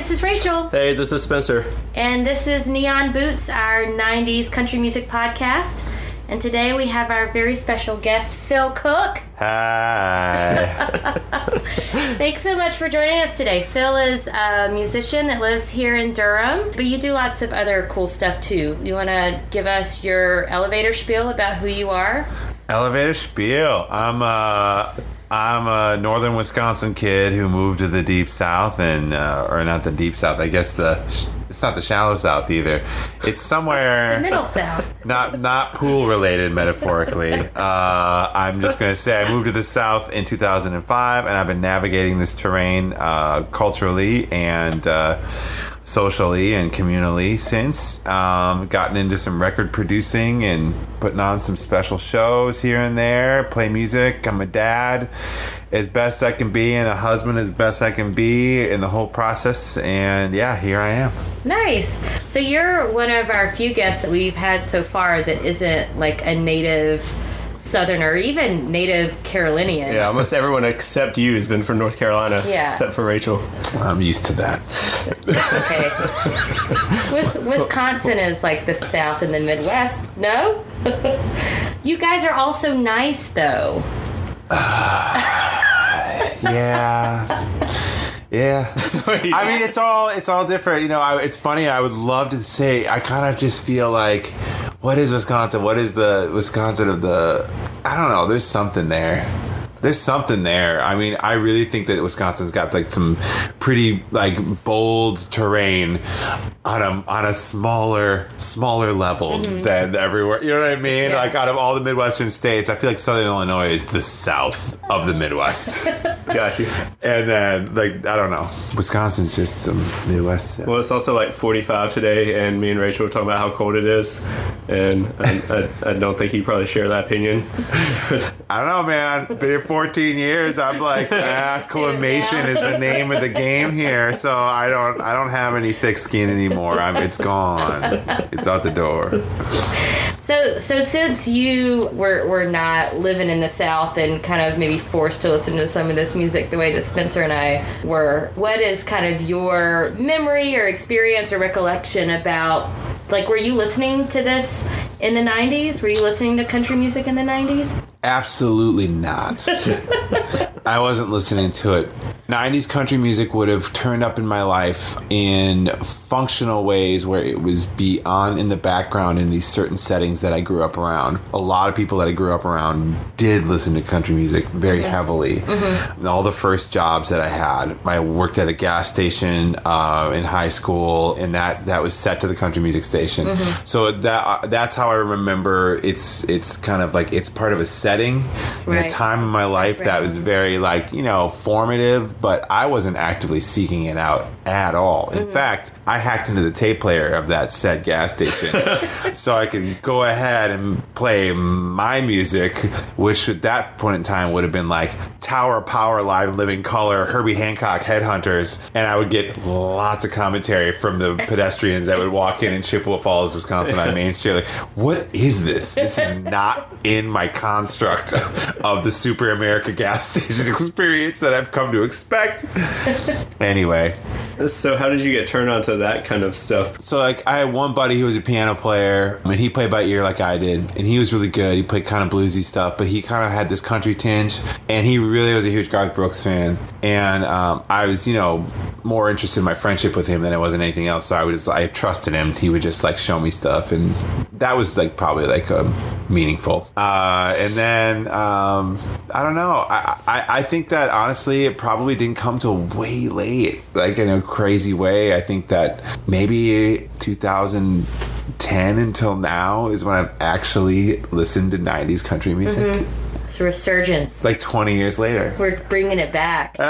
this is Rachel. Hey, this is Spencer. And this is Neon Boots, our 90s country music podcast. And today we have our very special guest, Phil Cook. Hi. Thanks so much for joining us today. Phil is a musician that lives here in Durham, but you do lots of other cool stuff too. You want to give us your elevator spiel about who you are? Elevator spiel. I'm a I'm a northern Wisconsin kid who moved to the deep south and uh, or not the deep south. I guess the it's not the shallow south either. It's somewhere The Middle South. not not pool related metaphorically. Uh, I'm just gonna say I moved to the south in 2005, and I've been navigating this terrain uh, culturally and uh, socially and communally since. Um, gotten into some record producing and putting on some special shows here and there. Play music. I'm a dad as best I can be and a husband as best I can be in the whole process. And yeah, here I am. Nice. So you're one of our few guests that we've had so far that isn't like a native Southerner, even native Carolinian. Yeah, almost everyone except you has been from North Carolina. Yeah. Except for Rachel. I'm used to that. Okay. Wis- Wisconsin is like the South and the Midwest. No? you guys are also nice, though. Yeah. Yeah. I mean, it's all it's all different. You know, I, it's funny. I would love to say. I kind of just feel like, what is Wisconsin? What is the Wisconsin of the? I don't know. There's something there. There's something there. I mean, I really think that Wisconsin's got like some pretty like bold terrain on a on a smaller smaller level than everywhere. You know what I mean? Yeah. Like out of all the Midwestern states, I feel like Southern Illinois is the south of the Midwest. Got you. And then, like, I don't know. Wisconsin's just some Midwest. Well, it's also like 45 today, and me and Rachel were talking about how cold it is, and I, I, I don't think you probably share that opinion. I don't know, man. Been here 14 years. I'm like, ah, acclimation is the name of the game here. So I don't, I don't have any thick skin anymore. I'm, it's gone. It's out the door. So, so since you were, were not living in the South and kind of maybe forced to listen to some of this music the way that Spencer and I were, what is kind of your memory or experience or recollection about, like, were you listening to this in the 90s? Were you listening to country music in the 90s? Absolutely not. I wasn't listening to it. 90s country music would have turned up in my life in functional ways where it was beyond in the background in these certain settings that I grew up around. A lot of people that I grew up around did listen to country music very heavily. Mm-hmm. All the first jobs that I had, I worked at a gas station uh, in high school, and that that was set to the country music station. Mm-hmm. So that uh, that's how I remember. It's it's kind of like it's part of a setting in Right. a time in my life Right. that was very like you know formative, but I wasn't actively seeking it out at all. In mm-hmm. fact, I hacked into the tape player of that said gas station so I could go ahead and play my music, which at that point in time would have been like Tower Power Live Living Color, Herbie Hancock Headhunters, and I would get lots of commentary from the pedestrians that would walk in in Chippewa Falls, Wisconsin on Main Street. Like, what is this? This is not in my construct of the Super America gas station experience that I've come to expect. Anyway, so, how did you get turned on to that kind of stuff? so like I had one buddy who was a piano player. I mean, he played by ear like I did, and he was really good. He played kind of bluesy stuff, but he kind of had this country tinge, and he really was a huge Garth Brooks fan. And um, I was, you know, more interested in my friendship with him than I was in anything else. So I was, I trusted him. He would just like show me stuff, and that was like probably like a meaningful. Uh, and then um, I don't know. I, I I think that honestly, it probably didn't come till way late, like in a crazy way. I think that maybe 2010 until now is when I've actually listened to 90s country music. It's resurgence. Like 20 years later. We're bringing it back.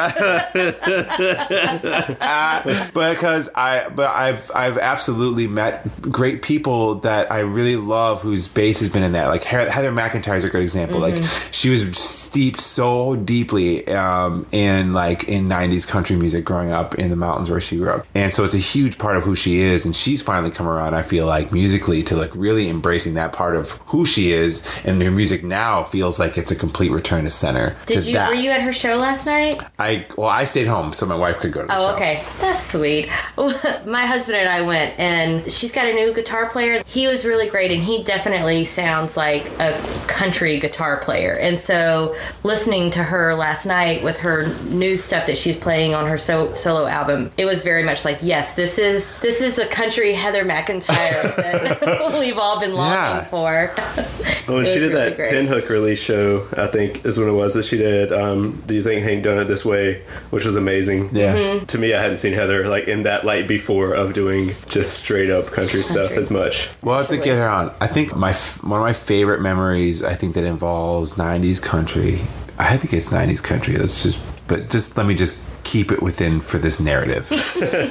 because I but I've I've absolutely met great people that I really love whose base has been in that. Like Heather McIntyre is a great example. Like she was steeped so deeply um, in like in '90s country music growing up in the mountains where she grew up, and so it's a huge part of who she is. And she's finally come around. I feel like musically to like really embracing that part of who she is, and her music now feels like it's a complete return to center. Did 'Cause you? that- were you at her show last night? I well, I stayed home so my wife could go to the oh, show. Oh, okay. That's sweet. My husband and I went, and she's got a new guitar player. He was really great, and he definitely sounds like a country guitar player. And so, listening to her last night with her new stuff that she's playing on her so- solo album, it was very much like, yes, this is this is the country Heather McIntyre that we've all been longing Yeah. for. Oh, well, when she did really that great. Pinhook release show, I think is what it was that she did. Um, Do you think Hank done it this way? Which was amazing. Yeah. Mm-hmm. To me, I hadn't seen Heather like in that light before of doing just straight up country, stuff as much. Well, I have to get her on. I think my f- one of my favorite memories. I think that involves '90s country. I think it's '90s country. Let's just, but just let me just keep it within for this narrative.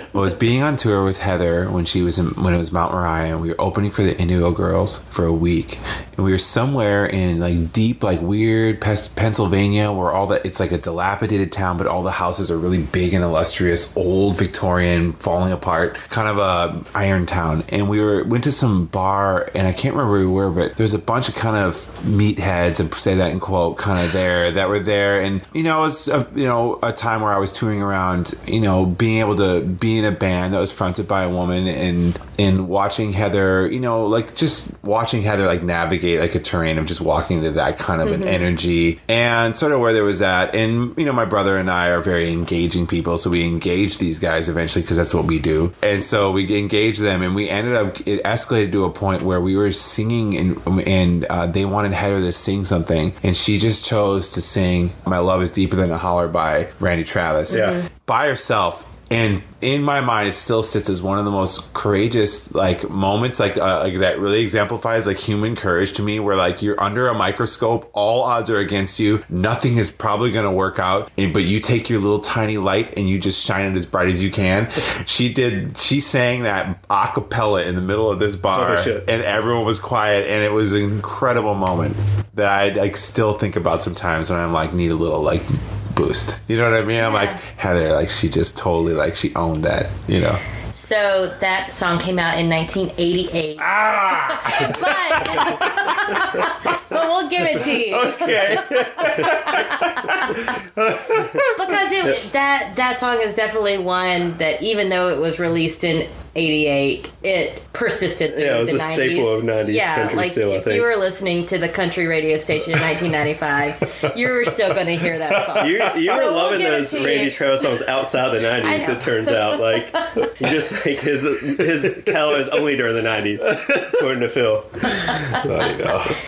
was being on tour with Heather when she was in, when it was Mount Moriah, and we were opening for the Indigo Girls for a week, and we were somewhere in like deep, like weird Pennsylvania, where all the it's like a dilapidated town, but all the houses are really big and illustrious, old Victorian, falling apart, kind of a iron town. And we were went to some bar, and I can't remember where we were, but there's a bunch of kind of meatheads, and say that in quote, kind of there that were there, and you know, it was a, you know a time where I was touring around, you know, being able to be in a band that was fronted by a woman, and and watching Heather, you know, like just watching Heather like navigate like a terrain of just walking into that kind of an energy and sort of where there was at. And you know, my brother and I are very engaging people, so we engage these guys eventually because that's what we do. And so we engage them, and we ended up it escalated to a point where we were singing, and and uh, they wanted Heather to sing something, and she just chose to sing "My Love Is Deeper Than a Holler" by Randy Travis Yeah. by herself. And in my mind, it still sits as one of the most courageous like moments, like uh, like that really exemplifies like human courage to me. Where like you're under a microscope, all odds are against you, nothing is probably going to work out, and, but you take your little tiny light and you just shine it as bright as you can. she did. She sang that a cappella in the middle of this bar, Oh, and everyone was quiet, and it was an incredible moment that I like still think about sometimes when I'm like need a little like boost. You know what I mean? I'm like Heather, like she just totally like she owned that. You know? So that song came out in 1988. Ah! but, but we'll give it to you Okay. because it, that that song is definitely one that even though it was released in 88 it persisted through Yeah, it was the a 90s. staple of 90s yeah, country like still, I think. if you were listening to the country radio station in 1995 you were still going to hear that song You, you were So we'll loving those Randy you. Travis songs outside the '90s. It turns out, like you just think his his catalog is only during the '90s, according to Phil.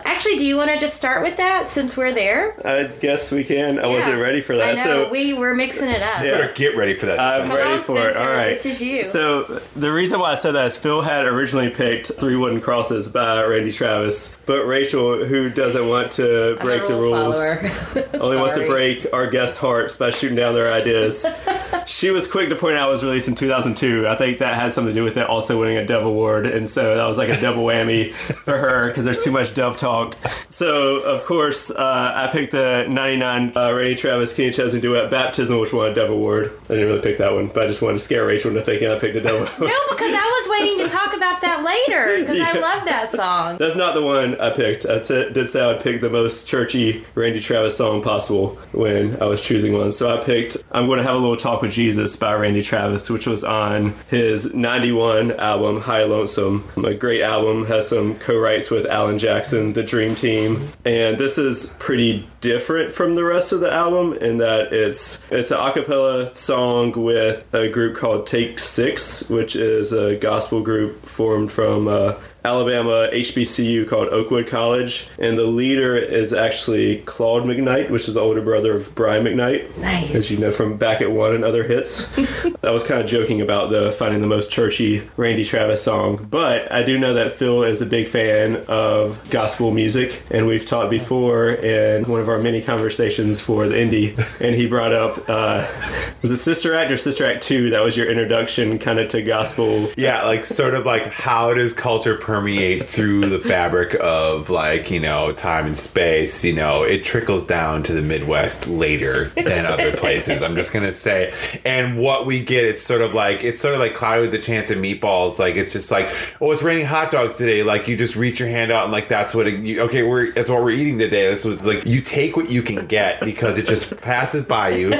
Actually do you want to just start with that since we're there I guess we can. I wasn't ready for that. I know So we were mixing it up Yeah. Better get ready for that. I'm Spencer. ready on, for it. All right. This is you. So the reason why I said that is Phil had originally picked Three Wooden Crosses by Randy Travis, but Rachel, who doesn't want to break the rule rules, only wants to break our guests' hearts by shooting down their ideas. she was quick to point out it was released in 2002. I think that had something to do with it also winning a Dove Award, and so that was like a double whammy for her because there's too much Dove talk. So of course uh, I picked the '99 uh, Randy Travis Kenny Chesney duet "Baptism," which won a Dove Award. I didn't really pick that one, but I just wanted to scare Rachel into thinking I picked a Dove Award. No, because I was waiting to talk about that later because I love that song. That's not the one I picked. I said, did say I'd pick the most churchy Randy Travis song possible when I was choosing one. So I picked I'm Going to Have a Little Talk with Jesus by Randy Travis, which was on his 91 album, High Lonesome. A great album, has some co writes with Alan Jackson, the Dream Team. And this is pretty different from the rest of the album in that it's it's an a cappella song with a group called Take Six, which is a gospel group formed from uh, Alabama HBCU called Oakwood College, and the leader is actually Claude McKnight, which is the older brother of Brian McKnight, Nice. as you know from Back at One and other hits. I was kind of joking about the finding the most churchy Randy Travis song, but I do know that Phil is a big fan of gospel music, and we've talked before in one of our many conversations for the indie, and he brought up uh, was it Sister Act or Sister Act Two? That was your introduction, kind of to gospel. Yeah, like sort of like how does culture permeate through the fabric of like you know time and space. You know, it trickles down to the Midwest later than other places. I'm just gonna say, and what we get, it's sort of like it's sort of like Cloudy with the Chance of Meatballs. Like it's just like, oh, it's raining hot dogs today. Like you just reach your hand out and like that's what it, you, okay, we're that's what we're eating today. This was like you take what you can get because it just passes by you,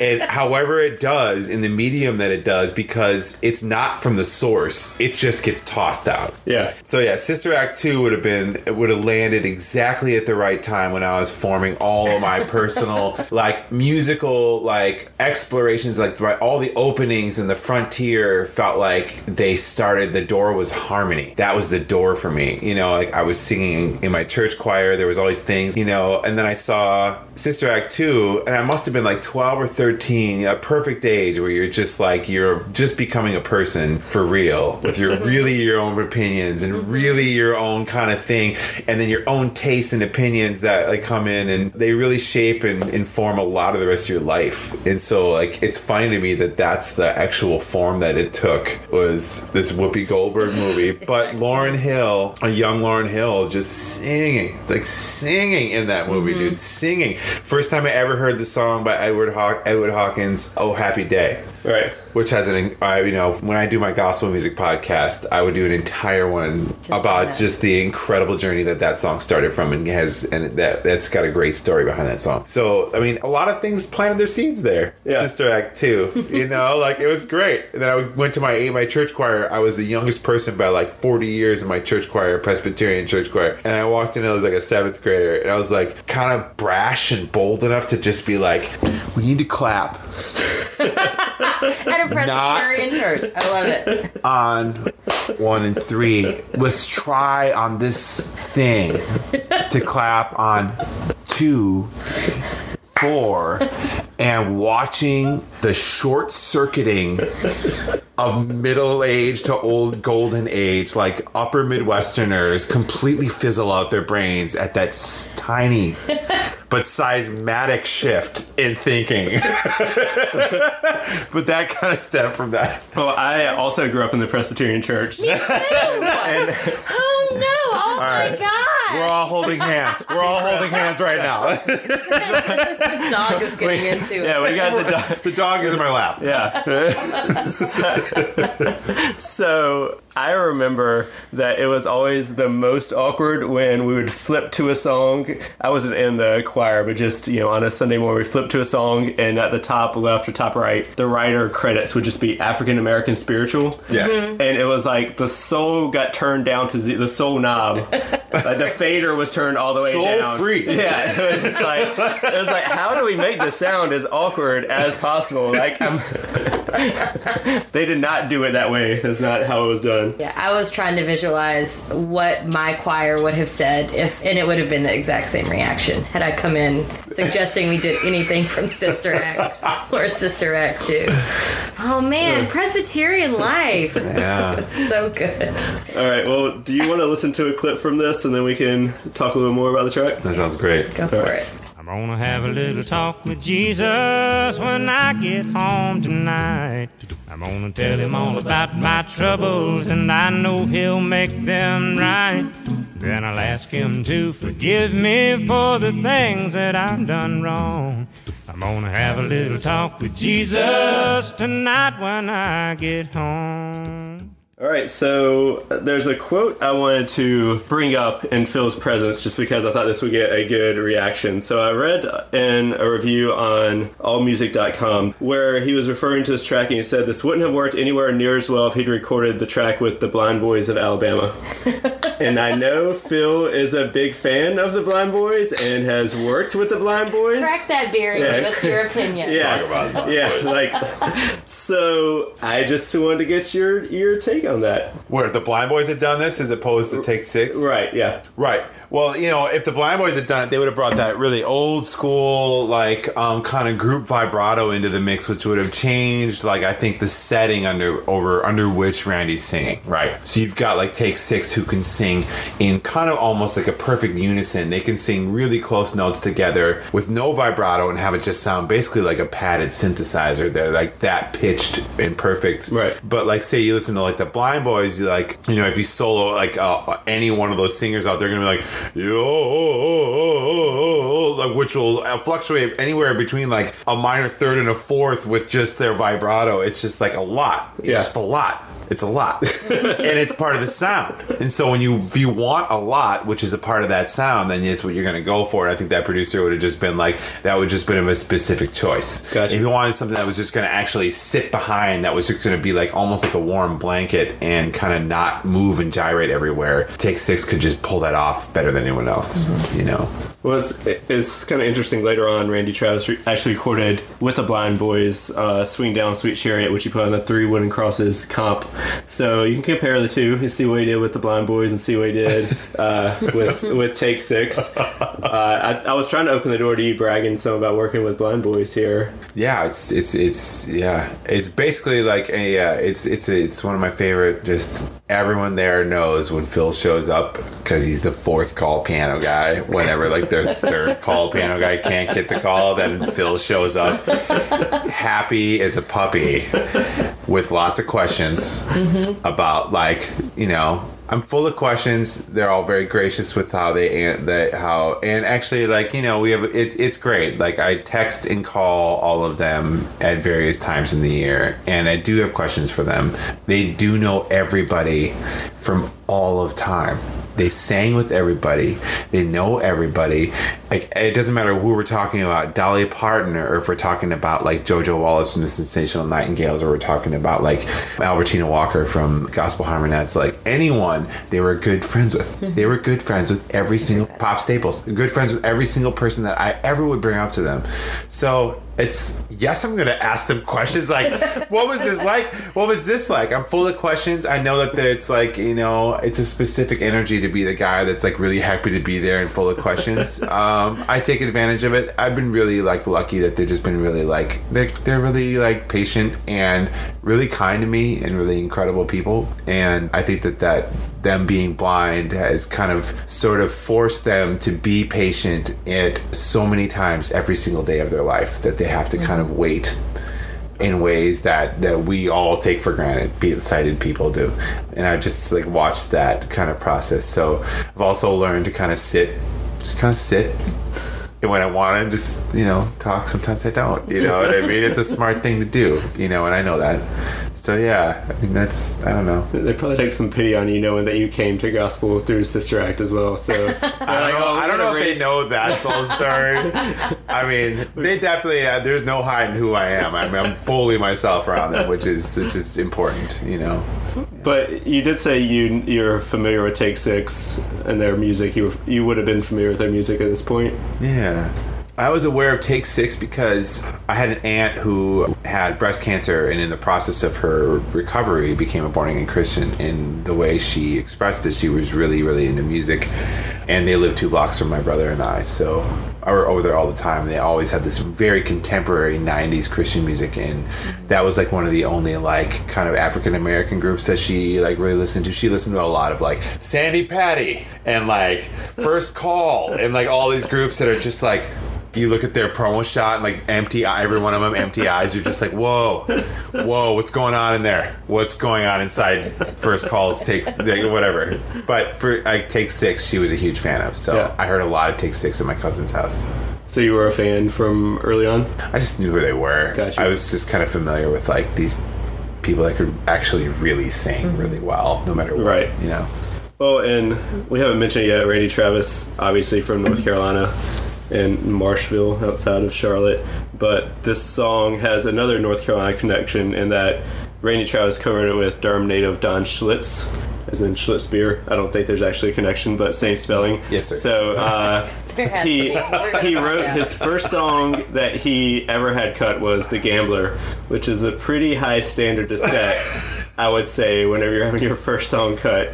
and however it does in the medium that it does because it's not from the source, it just gets tossed out. Yeah. So yeah, Sister Act two would have been it would have landed exactly at the right time when I was forming all of my personal like musical like explorations, like right, all the openings and the frontier felt like they started. The door was harmony. That was the door for me. You know, like I was singing in my church choir. There was all these things. You know, and then I saw Sister Act two, and I must have been like twelve or thirteen, a perfect age where you're just like you're just becoming a person for real with your really your own opinions and really your own kind of thing, and then your own tastes and opinions that like come in and they really shape and inform a lot of the rest of your life. And so like it's funny to me that that's the actual form that it took was this Whoopi Goldberg movie, but Lauryn Hill, a young Lauryn Hill, just singing like singing in that movie, mm-hmm. dude, singing. First time I ever heard the song by Edward Haw- Edward Hawkins, "Oh Happy Day." Right. which has an I you know when I do my gospel music podcast, I would do an entire one Just about that. just the incredible journey that that song started from, and has and that that's got a great story behind that song. So I mean, a lot of things planted their seeds there. Yeah. Sister Act two, you know, like it was great. And then I went to my my church choir. I was the youngest person by like forty years in my church choir, Presbyterian church choir, and I walked in. I was like a seventh grader, and I was like kind of brash and bold enough to just be like, "We need to clap." At a Presbyterian church. I love it. on one and three. Let's try on this thing to clap on two, four, and watching the short circuiting of middle age to old golden age, like upper Midwesterners, completely fizzle out their brains at that s- tiny but seismatic shift in thinking. but that kind of stemmed from that. Well, I also grew up in the Presbyterian church. Me too. and, oh no! Oh my right. god! We're all holding hands. We're all holding hands right now. the dog is getting into it. Yeah, we got the dog. the dog is in my lap. Yeah. so, so I remember that it was always the most awkward when we would flip to a song. I wasn't in the choir, but just, you know, on a Sunday morning, we flip to a song, and at the top left or top right, the writer credits would just be African American spiritual. Yes. And it was like the soul got turned down to z- the soul knob. like the fader was turned all the way Soul down. free. Yeah, it was just like it was like how do we make the sound as awkward as possible? Like I'm, they did not do it that way. That's not how it was done. Yeah, I was trying to visualize what my choir would have said if, and it would have been the exact same reaction had I come in suggesting we did anything from Sister Act or Sister Act 2. Oh man, Presbyterian life. Yeah. It's so good. All right. Well, do you want to listen to a clip from this, and then we can talk a little more about the track? That sounds great. Go for it. I'm gonna have a little talk with Jesus when I get home tonight. I'm gonna tell him all about my troubles, and I know he'll make them right. Then I'll ask him to forgive me for the things that I've done wrong. I'm gonna have a little talk with Jesus tonight when I get home. All right, so there's a quote I wanted to bring up in Phil's presence just because I thought this would get a good reaction. So I read in a review on allmusic.com where he was referring to this track and he said this wouldn't have worked anywhere near as well if he'd recorded the track with the Blind Boys of Alabama. and I know Phil is a big fan of the Blind Boys and has worked with the Blind Boys. Crack that beer and Yeah. give us your opinion. Yeah, Talk about yeah, like so. I just wanted to get your your take on that. Where the Blind Boys had done this as opposed to Take Six? Right? Yeah. Right. Well, you know, if the Blind Boys had done it, they would have brought that really old school, like, um, kind of group vibrato into the mix, which would have changed, like, I think the setting under over under which Randy's singing. Right. So you've got like Take Six, who can sing in kind of almost like a perfect unison. They can sing really close notes together with no vibrato and have it just sound basically like a padded synthesizer. They're like that pitched and perfect. Right. But like, say you listen to like the Blind Boys, you like you know, if you solo like uh, any one of those singers out, they're gonna be like yo, like which will fluctuate anywhere between like a minor third and a fourth with just their vibrato. It's just like a lot. It's Yeah. just a lot. It's a lot, and it's part of the sound. And so when you if you want a lot, which is a part of that sound, then it's what you're going to go for. And I think that producer would have just been like that would just been a specific choice. Gotcha. If you wanted something that was just going to actually sit behind, that was just going to be like almost like a warm blanket and kind of not move and gyrate everywhere. Take Six could just pull that off better than anyone else. You know. Well, it's, it's kind of interesting. Later on, Randy Travis re- actually recorded with the Blind Boys uh, "Swing Down, Sweet Chariot," which he put on the Three Wooden Crosses comp. So you can compare the two and see what he did with the Blind Boys and see what he did uh, with with Take Six. Uh, I, I was trying to open the door to you bragging some about working with Blind Boys here. Yeah, it's it's it's yeah, it's basically like a uh, it's it's a, it's one of my favorite. Just everyone there knows when Phil shows up because he's the fourth call piano guy. Whenever like their third call piano guy can't get the call, then Phil shows up, happy as a puppy, with lots of questions mm-hmm. about like you know I'm full of questions. They're all very gracious with how they an- that how and actually like you know we have it, it's great. Like I text and call all of them at various times in the year, and I do have questions for them. They do know everybody from all of time. They sang with everybody. They know everybody. Like it doesn't matter who we're talking about, Dolly Parton, or if we're talking about like JoJo Wallace from the Sensational Nightingales, or we're talking about like Albertina Walker from Gospel Harmonettes. Like anyone, they were good friends with. Mm-hmm. They were good friends with every single Pops Staples. Good friends with every single person that I ever would bring up to them. So it's yes, I'm gonna ask them questions like, what was this like? What was this like? I'm full of questions. I know that it's like you know, it's a specific energy to be the guy that's like really happy to be there and full of questions. um, I take advantage of it. I've been really like lucky that they've just been really like they're they're really like patient and really kind to me and really incredible people. And I think that that them being blind has kind of sort of forced them to be patient at so many times every single day of their life that they have to kind of wait in ways that that we all take for granted be it sighted people do. And i've just like watched that kind of process. So i've also learned to kind of sit just kind of sit. And when i want to just you know talk sometimes i don't you know what i mean? It's a smart thing to do you know and i know that so yeah i mean that's i don't know They probably take some pity on you knowing that you came to gospel through Sister Act as well. So I don't know, I don't know if they know that full story. I mean, they definitely. Uh, there's no hiding who I am. I mean, I'm fully myself around them, which is which is important. You know. But you did say you you're familiar with Take Six and their music. You were, you would have been familiar with their music at this point. Yeah. I was aware of Take Six because I had an aunt who had breast cancer, and in the process of her recovery, became a born again Christian. And the way she expressed it, she was really, really into music. And they lived two blocks from my brother and I, so I were over there all the time. They always had this very contemporary '90s Christian music, and that was like one of the only like kind of African American groups that she like really listened to. She listened to a lot of like Sandi Patty and like First Call and like all these groups that are just like you look at their promo shot and like empty every one of them empty eyes. You're just like, whoa, whoa, what's going on in there? What's going on inside? First calls takes whatever. But for like Take Six, she was a huge fan of. So Yeah. I heard a lot of Take Six at my cousin's house. So you were a fan from early on. I just knew who they were. Gotcha. I was just kind of familiar with like these people that could actually really sing mm-hmm. really well, no matter what. Right. You know. Oh, and we haven't mentioned yet Randy Travis, obviously from North Carolina and Marshville outside of Charlotte. But this song has another North Carolina connection in that Randy Travis covered it with Durham native Don Schlitz, as in Schlitz beer. I don't think there's actually a connection, but same spelling. Yes, there So uh, he to be. We're gonna he wrote his first song that he ever had cut was "The Gambler," which is a pretty high standard to set. I would say whenever you're having your first song cut,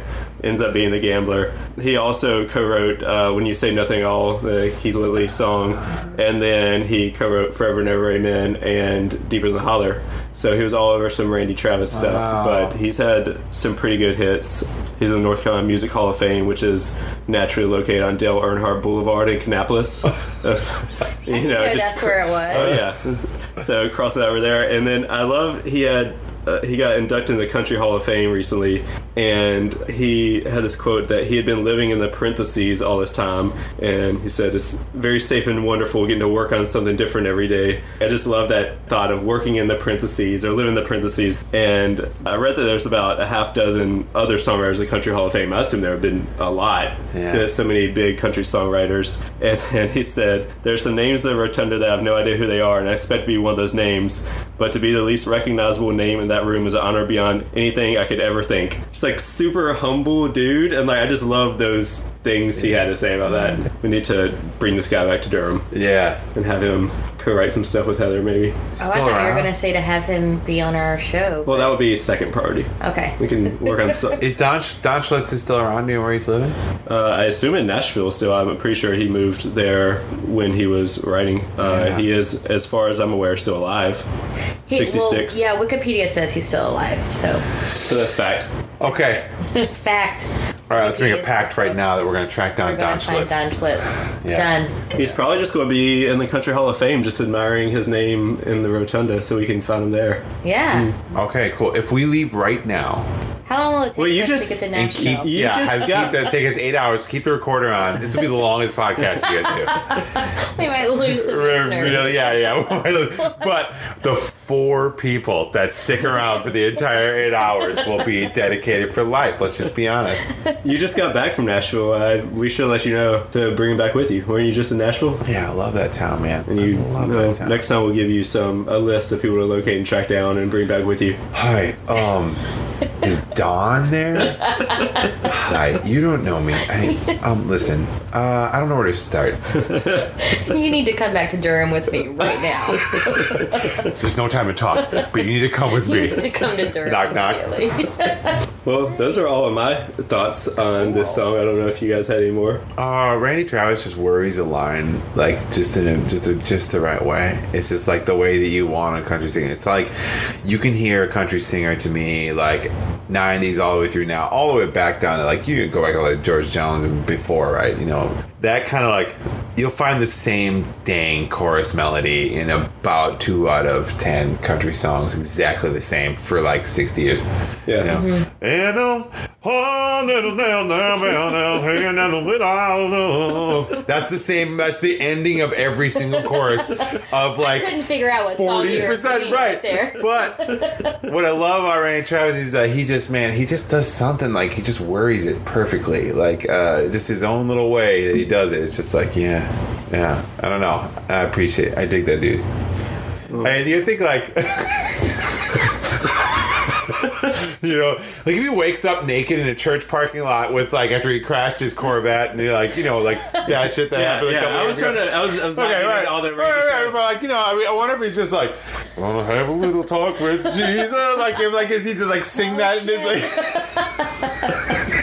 ends up being "The Gambler." He also co-wrote uh, "When You Say Nothing All," the Keith Whitley song, and then he co-wrote "Forever and Ever Amen" and "Deeper Than the Holler." So he was all over some Randy Travis stuff, Wow. but he's had some pretty good hits. He's in the North Carolina Music Hall of Fame, which is naturally located on Dale Earnhardt Boulevard in Kannapolis. you know, Yeah, just that's where it was. Oh yeah. So cross that over there, and then I love he had uh, he got inducted in the Country Hall of Fame recently, and he had this quote that he had been living in the parentheses all this time, and he said it's very safe and wonderful getting to work on something different every day. I just love that thought of working in the parentheses or living in the parentheses. And I read that there's about a half dozen other songwriters in the Country Hall of Fame. I assume there have been a lot. Yeah. There's so many big country songwriters, and, and he said there's some names in the rotunda that I have no idea who they are, and I expect to be one of those names. But to be the least recognizable name in that room is an honor beyond anything I could ever think. Just like super humble dude, and like I just love those things he had to say about that. We need to bring this guy back to Durham Yeah. and have him co-write some stuff with Heather, maybe. Oh, I Still thought you were going to say to have him be on our show. Well, that would be second priority. okay. We can work on. Some, Is Don Don Schlitz is still around? Do you know where he's living? uh, I assume in Nashville still. I'm pretty sure he moved there when he was writing. Uh, Yeah. He is, as far as I'm aware, still alive. He- well, 66. yeah, Wikipedia says he's still alive. So, So that's fact. Okay. fact. All right. Let's make a pact right now that we're going to track down We're Don going to find Schlitz. Don Schlitz. Yeah. Done. He's probably just going to be in the Country Hall of Fame, just admiring his name in the rotunda, so we can find him there. Yeah. Mm. Okay. Cool. If we leave right now How long will it take Well, you us just- to get to Nashville? keep You yeah, just have, got- keep that take us eight hours. Keep the recorder on. This will be the longest podcast you guys do. we might lose the listeners. Yeah, yeah. but the four people that stick around for the entire eight hours will be dedicated for life. Let's just be honest. You just got back from Nashville. Uh, we should let you know to bring him back with you. Weren't you just in Nashville? Yeah, I love that town, man. And you I love know, that town. next time we'll give you some a list of people to locate and track down and bring back with you. Hi, um, is Don there? Hi, you don't know me. I, um, listen, uh, I don't know where to start. You need to come back to Durham with me right now. There's no time to talk, but you need to come with You need me. to come to Durham. Knock, knock. immediately. Well, those are all of my thoughts on this song. I don't know if you guys had any more. Uh, Randy Travis just worries a line like just in a, just a, just the right way. It's just like the way that you want a country singer. It's like you can hear a country singer to me like '90s all the way through now, all the way back down to like you go back to like George Jones and before, right? You know that kind of like you'll find the same dang chorus melody in about two out of ten country songs, exactly the same for like 60 years. Yeah. You know? And um, oh. That's the same. That's the ending of every single chorus of like. I couldn't figure out what song forty you were percent singing right. there. But what I love about Randy Travis is that he just man, he just does something like he just worries it perfectly, like uh, just his own little way that he does it. It's just like yeah, yeah. I don't know. I appreciate. it. I dig that dude. And you think like. You know, like if he wakes up naked in a church parking lot with like after he crashed his Corvette and he like you know like that shit that happened. a couple I was trying ago. to. I was. I was Okay, right. all the right, right, right, but like you know, I, mean, I wonder if he's just like, I want to have a little talk with Jesus. Like if like is he just like sing oh, that and it's like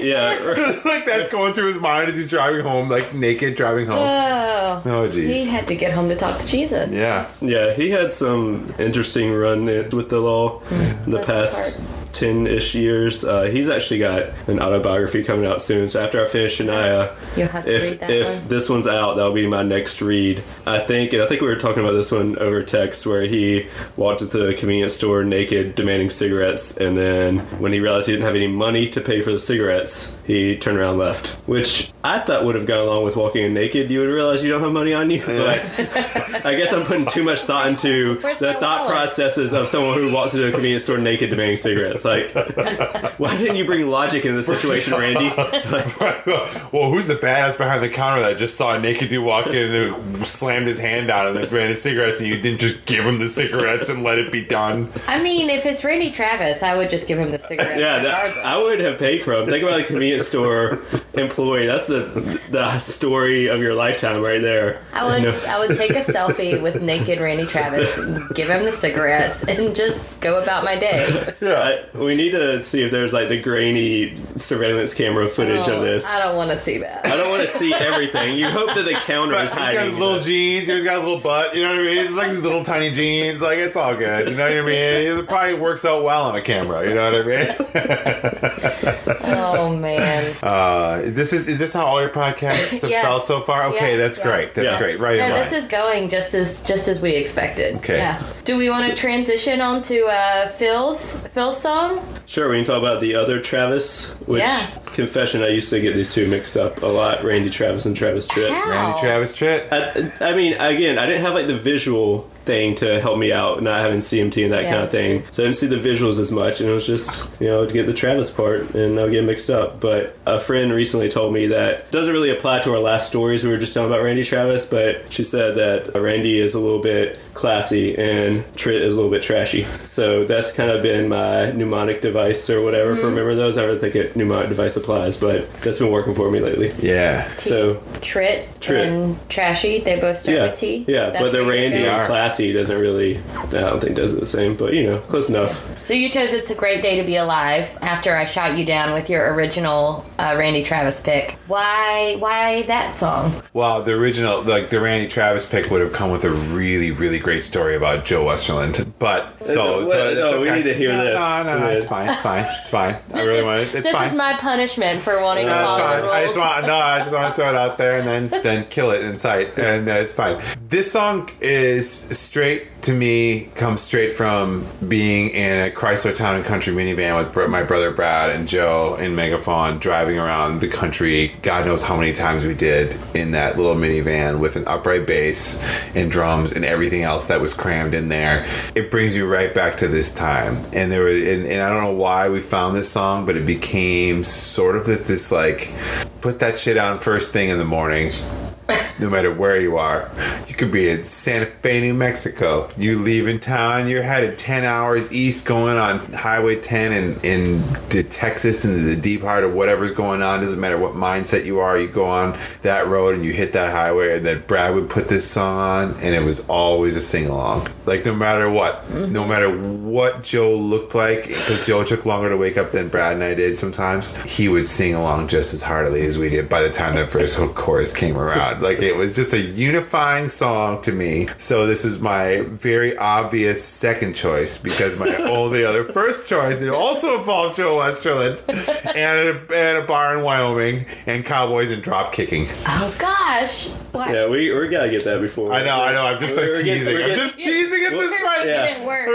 Yeah. like that's going through his mind as he's driving home, like naked driving home. Oh, Oh he had to get home to talk to Jesus. Yeah. Yeah, he had some interesting run in with the law mm. the Bless his past 10 ish years. Uh, he's actually got an autobiography coming out soon. So after I finish Shania, You'll have to if, read that if one. this one's out, that'll be my next read. I think, and I think we were talking about this one over text where he walked into the convenience store naked demanding cigarettes. And then when he realized he didn't have any money to pay for the cigarettes, he turned around and left. Which I thought would have gone along with walking in naked. You would realize you don't have money on you. But I guess I'm putting too much thought into Where's the thought wallet? processes of someone who walks into a convenience store naked demanding cigarettes. Like, why didn't you bring logic in this situation, Randy? well, who's the badass behind the counter that just saw a naked dude walk in and then slammed his hand out and then branded cigarettes and you didn't just give him the cigarettes and let it be done? I mean, if it's Randy Travis, I would just give him the cigarettes. Yeah, that. I would have paid for them. Think about the convenience store employee. That's the the story of your lifetime right there. I would No. I would take a selfie with naked Randy Travis, give him the cigarettes, and just go about my day. I, we need to see if there's like the grainy surveillance camera footage of this. I don't want to see that. I don't want to see everything. You hope that the counter But is he's got hiding. his little jeans. He's got his little butt. You know what I mean? It's like his little tiny jeans. Like it's all good. You know what I mean? It probably works out well on a camera. You know what I mean? Oh man. Uh, is this is is this how all your podcasts have Yes. felt so far? Okay, Yeah, that's yeah. great. That's Yeah. great. Right No, this is going just as just as we expected. Okay. Yeah. Do we want to transition on to uh, Phil's Phil's song? Sure, we can talk about the other Travis, which Yeah. confession I used to get these two mixed up a lot, Randy Travis and Travis Tritt. How? Randy Travis Tritt. I, I mean, again, I didn't have like the visual thing to help me out, not having CMT and that Yeah, kind of thing. true. So I didn't see the visuals as much, and it was just you know to get the Travis part, and I'll get mixed up. But a friend recently told me that doesn't really apply to our last stories. We were just talking about Randy Travis, but she said that Randy is a little bit classy and Tritt is a little bit trashy. So that's kind of been my mnemonic device or whatever Mm-hmm. for remember those. I don't think a mnemonic device applies, but that's been working for me lately. Yeah. So Tritt, Tritt. and Trashy. They both start yeah, with T. yeah, That's but the Randy and classy doesn't really. I don't think does it the same, but you know, close enough. So you chose "It's a Great Day to Be Alive" after I shot you down with your original uh, Randy Travis pick. Why? Why that song? Well, the original, like the Randy Travis pick, would have come with a really, really great story about Joe Westerlund. But so, Uh, what- so it's no, we need to hear no, this. No, no, no, it's fine. It's fine. It's fine. I really want it. It's fine. this fine. is my punishment for wanting to No, it's follow fine. the rules. I just want no. I just want to throw it out there and then then kill it in sight, and uh, it's fine. This song is straight to me. Comes straight from being in a Chrysler Town and Country minivan with my brother Brad and Joe in Megafaun, driving around the country. God knows how many times we did in that little minivan with an upright bass and drums and everything else that was crammed in there. It brings you right back to this time, and there was, and, and I don't know why we found this song, but it became sort of this, this like put that shit on first thing in the morning no matter where you are. You could be in Santa Fe, New Mexico. You leave in town, you're headed 10 hours east going on Highway 10 and into Texas into the deep heart of whatever's going on. Doesn't matter what mindset you are, you go on that road and you hit that highway. And then Brad would put this song on, and it was always a sing along. Like, no matter what, mm-hmm. no matter what Joe looked like, because Joe took longer to wake up than Brad and I did sometimes, he would sing along just as heartily as we did by the time that first chorus came around. Like it was just a unifying song to me. So this is my very obvious second choice because my only other first choice it also involved Joe Westerlund and a, and a bar in Wyoming and cowboys and drop kicking. Oh gosh! What? Yeah, we we gotta get that before. I know, I know. I'm just like We're teasing. we're I'm just teasing at this We're point. making Yeah. it work.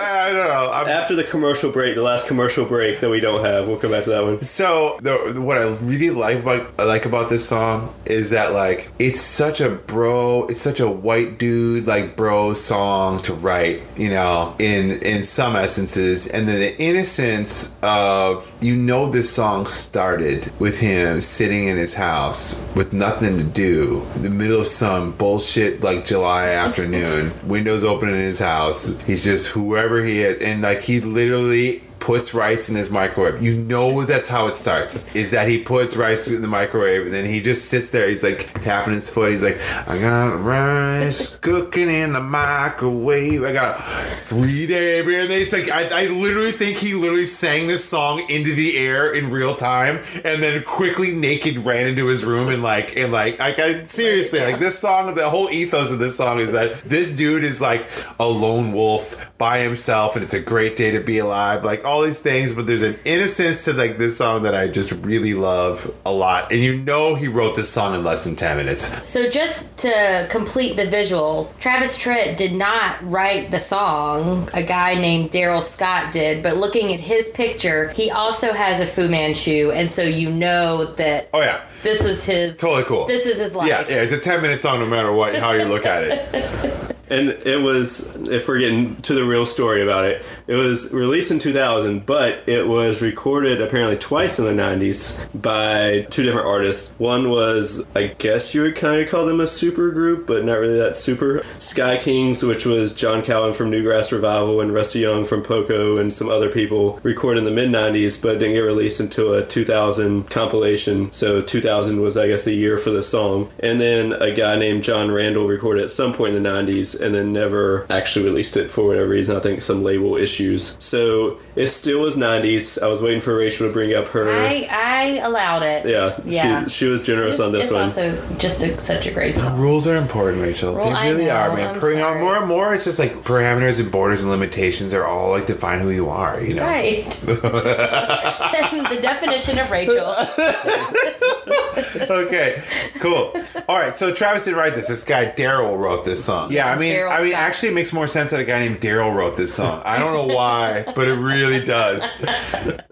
I don't know. I'm, After the commercial break, the last commercial break that we don't have, we'll come back to that one. So the, what I really like about like about this song is that like it's such a bro, it's such a white dude like bro song to write, you know, in in some essences, and then the innocence of you know this song started with him sitting in his house with nothing to do in the middle of some bullshit like July afternoon, windows open in his house. He's just whoever he is, and like he literally puts rice in his microwave. You know that's how it starts. Is that he puts rice in the microwave and then he just sits there. He's like tapping his foot. He's like, I got rice cooking in the microwave. I got three day beer. It's like I, I literally think he literally sang this song into the air in real time and then quickly naked ran into his room and like and like like I seriously like this song the whole ethos of this song is that this dude is like a lone wolf by himself and it's a great day to be alive like all these things but there's an innocence to like this song that i just really love a lot. And you know he wrote this song in less than 10 minutes. So just to complete the visual, Travis Tritt did not write the song. A guy named Darrell Scott did, but looking at his picture, he also has a Fu Manchu, and so you know that oh yeah. this was his totally cool. This is his life. yeah yeah it's a 10 minute song no matter what how you look at it And it was, if we're getting to the real story about it, it was released in 2000, but it was recorded apparently twice in the 90s by two different artists. One was, I guess you would kind of call them a super group, but not really that super. Sky Kings, which was John Cowan from Newgrass Revival and Rusty Young from Poco and some other people, recorded in the mid 90s, but didn't get released until a 2000 compilation. So 2000 was, I guess, the year for the song. And then a guy named Jon Randall recorded at some point in the 90s and then never actually released it for whatever reason. I think some label issues. So it still was 90s. I was waiting for Rachel to bring up her. I I allowed it. yeah, Yeah. She, she was generous It's, on this it's one. also just a, such a great song. Rules are important, Rachel. Well, they really know, are, man. I'm Per- sorry. more and more, it's just like parameters and borders and limitations are all like define who you are. You know, Right. the definition of Rachel. okay, cool. All right, so Travis didn't write this. This guy Darrell wrote this song. Yeah, I mean, Darrell I mean, Scott. actually, it makes more sense that a guy named Darrell wrote this song. I don't know why, but it really does.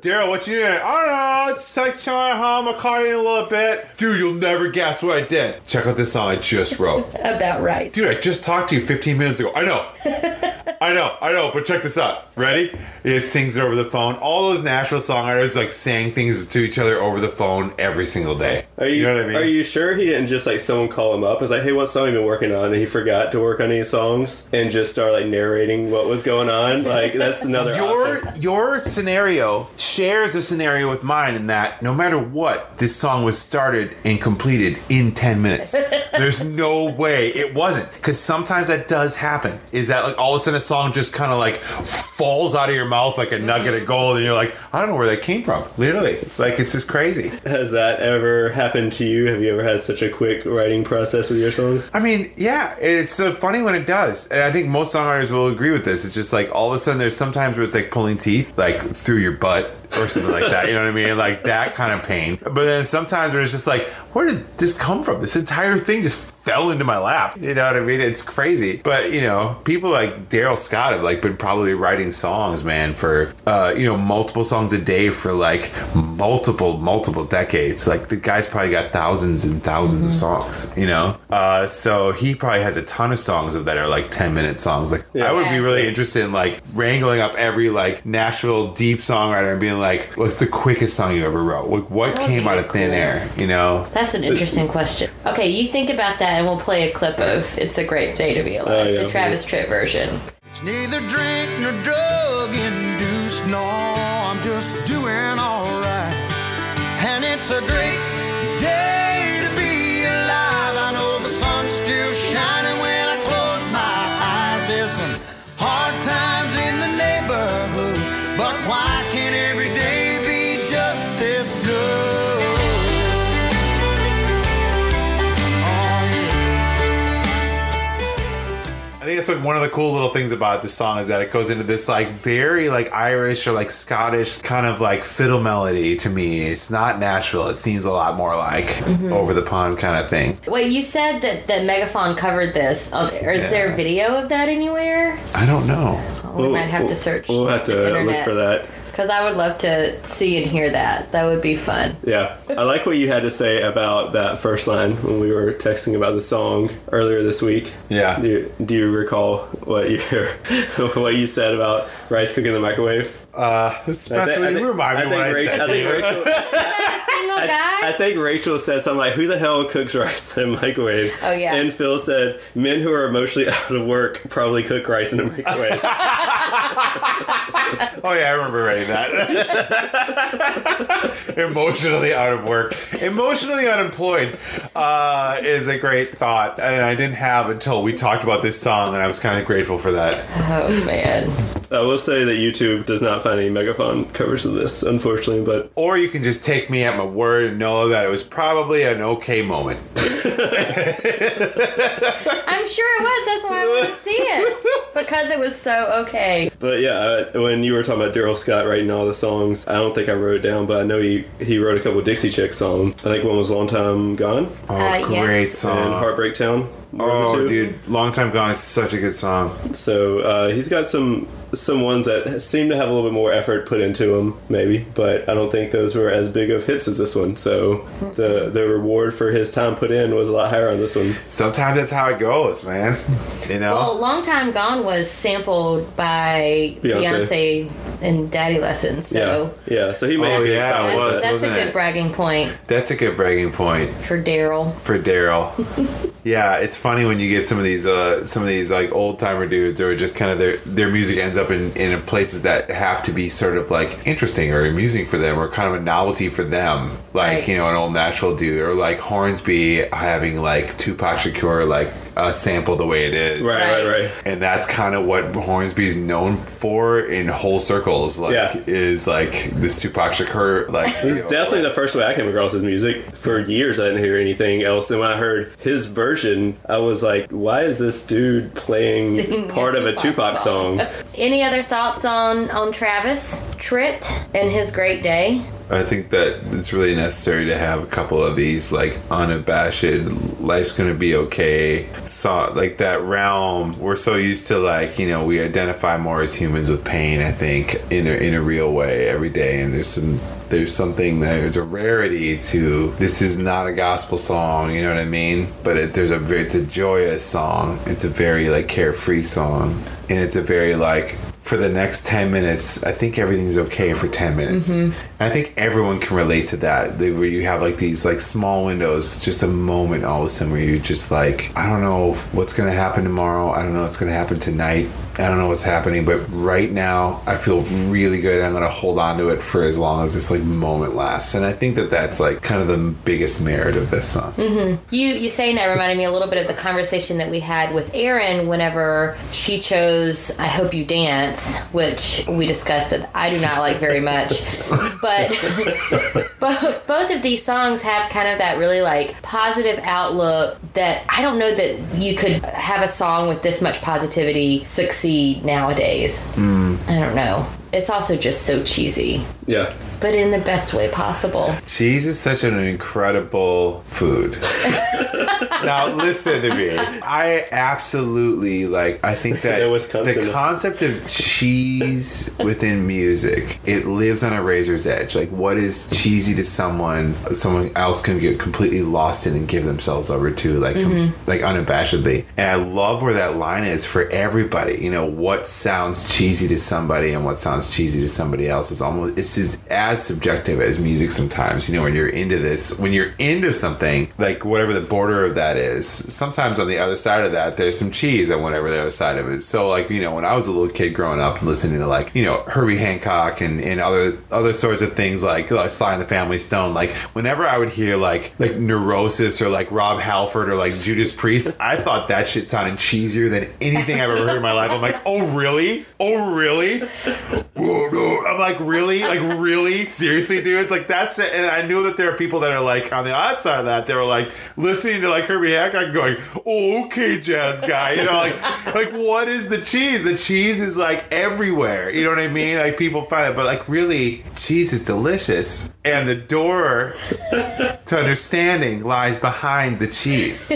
Darrell, what you doing? I don't know. It's like trying home. I'll call you in a little bit, dude. You'll never guess what I did. Check out this song I just wrote. About right. Dude, I just talked to you 15 minutes ago. I know. I know, I know, but check this out. Ready? He sings it over the phone. All those Nashville songwriters like saying things to each other over the phone every single day. Are you, know what I mean? are you sure he didn't just like someone call him up? Was like, hey, what song have you been working on? And he forgot to work on any songs and just start like narrating what was going on. Like that's another your option. your scenario shares a scenario with mine in that no matter what, this song was started and completed in 10 minutes. There's no way it wasn't. Because sometimes that does happen. Is that like all of a sudden a song just kind of like falls out of your mouth like a nugget of mm-hmm. gold and you're like, I don't know where that came from. Literally. Like it's just crazy. Has that ever happened to you? Have you ever had such a quick writing process with your songs? I mean, yeah, it's so funny when it does. And I think most songwriters will agree with this. It's just like all of a sudden there's sometimes where it's like pulling teeth, like through your butt or something like that. You know what I mean? Like that kind of pain. But then sometimes where it's just like, where did this come from? This entire thing just fell into my lap. You know what I mean? It's crazy. But you know, people like Darrell Scott have like been probably writing songs, man, for uh, you know, multiple songs a day for like multiple, multiple decades. Like the guy's probably got thousands and 1000s of songs, you know? Uh so he probably has a ton of songs of that are like 10 minute songs. Like I would be really interested in like wrangling up every like Nashville deep songwriter and being like, what's the quickest song you ever wrote? Like what came out of thin cool. air, you know? That's an interesting question. Okay, you think about that, and we'll play a clip of "It's a Great Day to Be Alive," Oh, yeah. the Travis Tritt version. It's neither drink nor drug induced. No, I'm just doing alright. And it's a great that's like one of the cool little things about this song is that it goes into this like very like Irish or like Scottish kind of like fiddle melody to me. It's not Nashville. It seems a lot more like Mm-hmm. over the pond kind of thing. Wait, you said that that Megafaun covered this. Oh, Is there a video of that anywhere? I don't know. We might have to search. We'll have the to look internet. for that. Because I would love to see and hear that. That would be fun. Yeah, I like what you had to say about that first line when we were texting about the song earlier this week. Yeah. Do you, do you recall what you what you said about rice cooking in the microwave? Uh, Spencer, I you remind me I I think said. Rachel, I think. Rachel, That? I think Rachel said something like, "Who the hell cooks rice in a microwave?" Oh, yeah. And Phil said, "Men who are emotionally out of work probably cook rice in a microwave." Oh yeah, I remember writing that. Emotionally out of work, emotionally unemployed uh, is a great thought, and I didn't have until we talked about this song, and I was kind of grateful for that. oh, man. I will say that YouTube does not find any Megafaun covers of this, unfortunately, but Or you can just take me at my word and know that it was probably an okay moment. I'm sure it was. That's why I want to see it. Because it was so okay. But yeah, uh, when you were talking about Darrell Scott writing all the songs, I don't think I wrote it down, but I know he he wrote a couple Dixie Chick songs. I think one was "Long Time Gone" Oh, Uh, yes. great and song. "Heartbreak Town." One of the Oh, two. dude, Long Time Gone is such a good song. So uh, he's got some some ones that seem to have a little bit more effort put into them, maybe. But I don't think those were as big of hits as this one. So the the reward for his time put in was a lot higher on this one. Sometimes that's how it goes, man. You know? Well, Long Time Gone was sampled by Beyonce. Beyonce, in Daddy Lessons. So yeah, yeah. So he may Oh, be yeah, fine it was. that's, it. that's a good it? bragging point That's a good bragging point for Darrell. for Darrell. yeah, it's funny when you get some of these uh, some of these like old timer dudes, or just kind of their their music ends up in in places that have to be sort of like interesting or amusing for them, or kind of a novelty for them. Like Right. you know, an old Nashville dude, or like Hornsby having like Tupac Shakur like a sample the way it is. Right, right, Right. right. And that's kind of what Hornsby's known for in whole circles. Like, Yeah. is like this Tupac Shakur. Like, This is definitely like- the first way I came across his music. For years, I didn't hear anything else. And when I heard his version, I was like, why is this dude playing Singing part of a Tupac song? Any other thoughts on on Travis Tritt and his great day? I think that it's really necessary to have a couple of these like unabashed life's gonna be okay. So like that realm we're so used to like you know we identify more as humans with pain I think in a, in a real way every day. And there's some there's something there's a rarity to this is not a gospel song you know what I mean? But it, there's a it's a joyous song. It's a very like carefree song. And it's a very like for the next 10 minutes i think everything's okay for 10 minutes. Mm-hmm. And i think everyone can relate to that. They- where you have like these like small windows just a moment all of a sudden where you're just like i don't know what's gonna happen tomorrow. I don't know what's gonna happen tonight I don't know what's happening, but right now I feel really good. I'm gonna hold on to it for as long as this like moment lasts, and I think that that's like kind of the biggest merit of this song. Mm-hmm. You you saying that reminded me a little bit of the conversation that we had with Erin whenever she chose "I Hope You Dance," which we discussed. It I do not like very much, but both both of these songs have kind of that really like positive outlook that I don't know that you could have a song with this much positivity succeed nowadays. Hmm. I don't know. It's also just so cheesy, Yeah. but in the best way possible. Cheese is such an incredible food. now listen to me. I absolutely like. I think that Yeah, Wisconsin. the concept of cheese within music it lives on a razor's edge. Like what is cheesy to someone, someone else can get completely lost in and give themselves over to, like com- mm-hmm. like unabashedly. And I love where that line is for everybody. You know what sounds cheesy to somebody and what sounds cheesy to somebody else is almost it's just as subjective as music sometimes. You know when you're into this, when you're into something like whatever the border of that is. Sometimes on the other side of that, there's some cheese on whatever the other side of it. So like you know when I was a little kid growing up and listening to like you know Herbie Hancock and, and other other sorts of things like, like Sly and the Family Stone. Like whenever I would hear like like Neurosis or like Rob Halford or like Judas Priest, I thought that shit sounded cheesier than anything I've ever heard in my life. I'm like, oh really? Oh really? I'm like, really? Like really? Seriously, dude? It's like that's it. And I knew that there are people that are like on the outside of that. They were like listening to like Herbie Hancock going, oh, okay, jazz guy. You know, like like what is the cheese? The cheese is like everywhere. You know what I mean? Like people find it, but like really, cheese is delicious. And the door to understanding lies behind the cheese.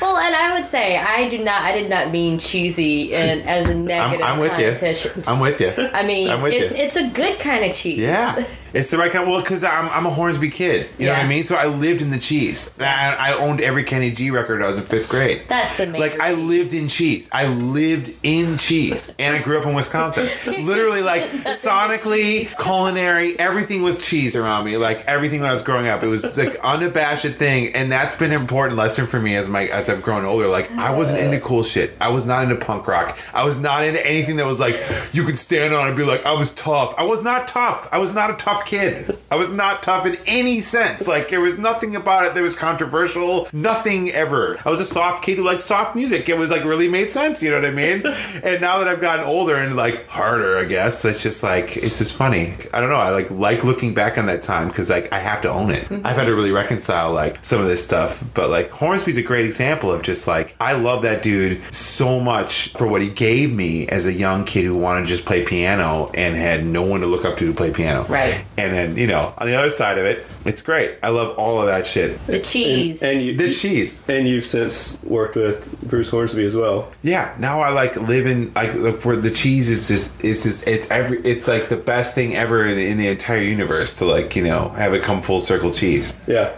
Well, and I would say I do not. I did not mean cheesy and as a I'm, negative I'm with you. I'm with you. I mean, I'm with it's you. it's a good kind of cheese. Yeah. It's the right kind. Of well, because I'm, I'm a Hornsby kid. You know what I mean? So I lived in the cheese. And I owned every Kenny G record I was in fifth grade. That's amazing. Like I lived in cheese. I lived in cheese, and I grew up in Wisconsin. Literally, like sonically, culinary, everything was cheese around me. Like everything when I was growing up, it was like unabashed thing, and that's been an important lesson for me as my as I've grown older. Like I wasn't into cool shit. I was not into punk rock. I was not into anything that was like you could stand on and be like I was tough. I was not tough. I was not a tough kid. I was not tough in any sense. Like there was nothing about it that was controversial. Nothing ever. I was a soft kid who liked soft music. It was like really made sense. You know what I mean? And now that I've gotten older and like harder, I guess it's just like it's just funny. I don't know. I like like looking back on that time because like I have to own it. Mm-hmm. I've had to really reconcile like some of this stuff. But like Hornsby's a great example of just like I love that dude so much for what he gave me as a young kid who wanted to just play piano and had no one to look up to to play piano. Right. And then you know on the other side of it, it's great. I love all of that shit. the cheese. And you, This cheese. and you've since worked with Bruce Hornsby as well. Yeah, now I like living like where the cheese is just it's just it's every it's like the best thing ever in the, in the entire universe to like you know have it come full circle cheese. Yeah.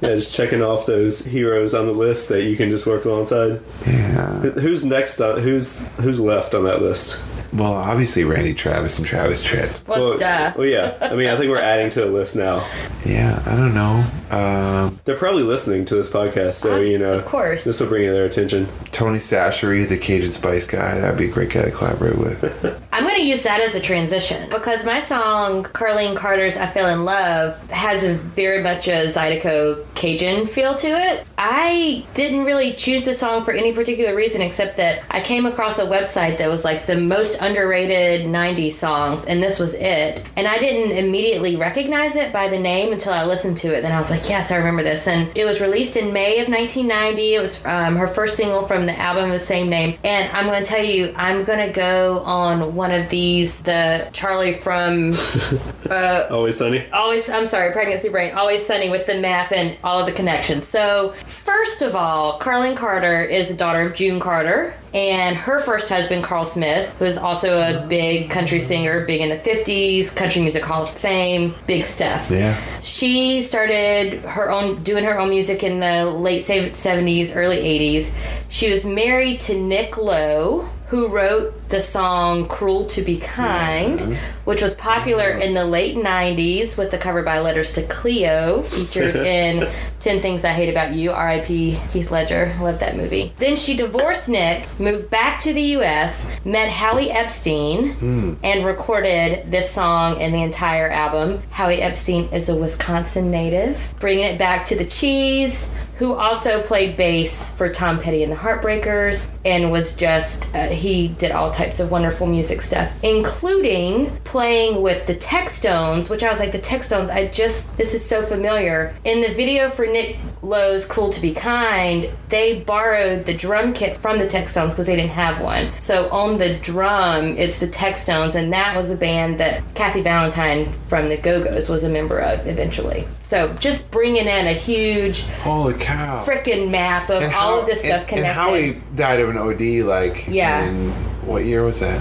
Yeah, just checking off those heroes on the list that you can just work alongside. Yeah. Who's next on who's who's left on that list? Well, obviously Randy Travis and Travis Tritt. well, well, duh. well, yeah. I mean, I think we're adding to the list now. Yeah, I don't know. Um, They're probably listening to this podcast, so you know, of course. this will bring to their attention. Tony Chachere, the Cajun Spice guy, that'd be a great guy to collaborate with. I'm going to use that as a transition because my song, Carlene Carter's I Fell in Love, has a very much a Zydeco Cajun feel to it. I didn't really choose the song for any particular reason except that I came across a website that was like the most underrated 90s songs, and this was it. And I didn't immediately recognize it by the name until I listened to it. Then I was like, yes, I remember this. And it was released in May of 1990. It was um, her first single from the album of the same name. And I'm going to tell you, I'm going to go on one of these, the Charlie from Always sunny. Always, I'm sorry, Pregnancy Brain, Always Sunny with the map and all of the connections. So, first of all, Carlene Carter is a daughter of June Carter, and her first husband, Carl Smith, who is also a big country singer, big in the 50s, Country Music Hall of Fame, big stuff. Yeah. She started her own doing her own music in the late 70s, early 80s. She was married to Nick Lowe, who wrote the song Cruel to Be Kind, which was popular in the late 90s with the cover by Letters to Cleo, featured in 10 Things I Hate About You, R.I.P. Heath Ledger. Love that movie. Then she divorced Nick, moved back to the U.S., met Howie Epstein, and recorded this song and the entire album. Howie Epstein is a Wisconsin native, bringing it back to the cheese who also played bass for Tom Petty and the Heartbreakers and was just, uh, he did all types of wonderful music stuff, including playing with the Textones, which I was like, the Textones, I just, this is so familiar. In the video for Nick Lowe's Cool to Be Kind, they borrowed the drum kit from the Textones because they didn't have one. So on the drum, it's the Textones, and that was a band that Kathy Valentine from the Go Go's was a member of eventually. So just bringing in a huge Holy cow. freaking map of all of this stuff and, connected. And Howie died of an OD, like, Yeah. in what year was that?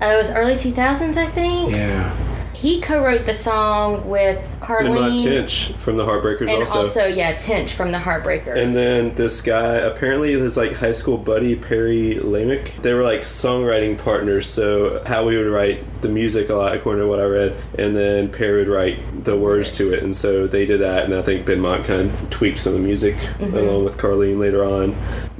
Uh, it was early 2000s, I think. Yeah. He co-wrote the song with Benmont Carlene Tench from the Heartbreakers and also. also, yeah, Tench from the Heartbreakers. And then this guy, apparently his like high school buddy Perry Lamick, they were like songwriting partners. So Howie would write the music a lot, according to what I read, and then Perry would write the words to it. And so they did that, and I think Benmont kind of tweaked some of the music Mm-hmm. along with Carlene later on.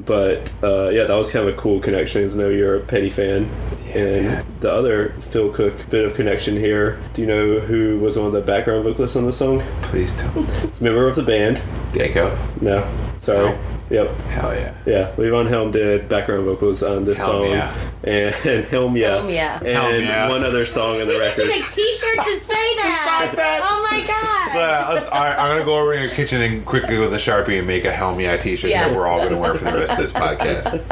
But uh, yeah, that was kind of a cool connection. Because I know you're a Petty fan. and the other Phil Cook bit of connection here. Do you know who was one of the background vocalists on the song? Please tell me. It's a member of the band. Daco. No, sorry. No. Yep. Hell yeah. Yeah, Levon Helm did background vocals on this Helm, song, yeah. and, and Helm, yeah, Helm, yeah. and Helm, yeah. one other song on the record. You have to record. make T-shirts and say that. that. Oh my god. Yeah, let's- all right, I'm gonna go over in your kitchen and quickly with a sharpie and make a Helm Yeah t-shirt Yeah. that we're all gonna wear for the rest of this podcast.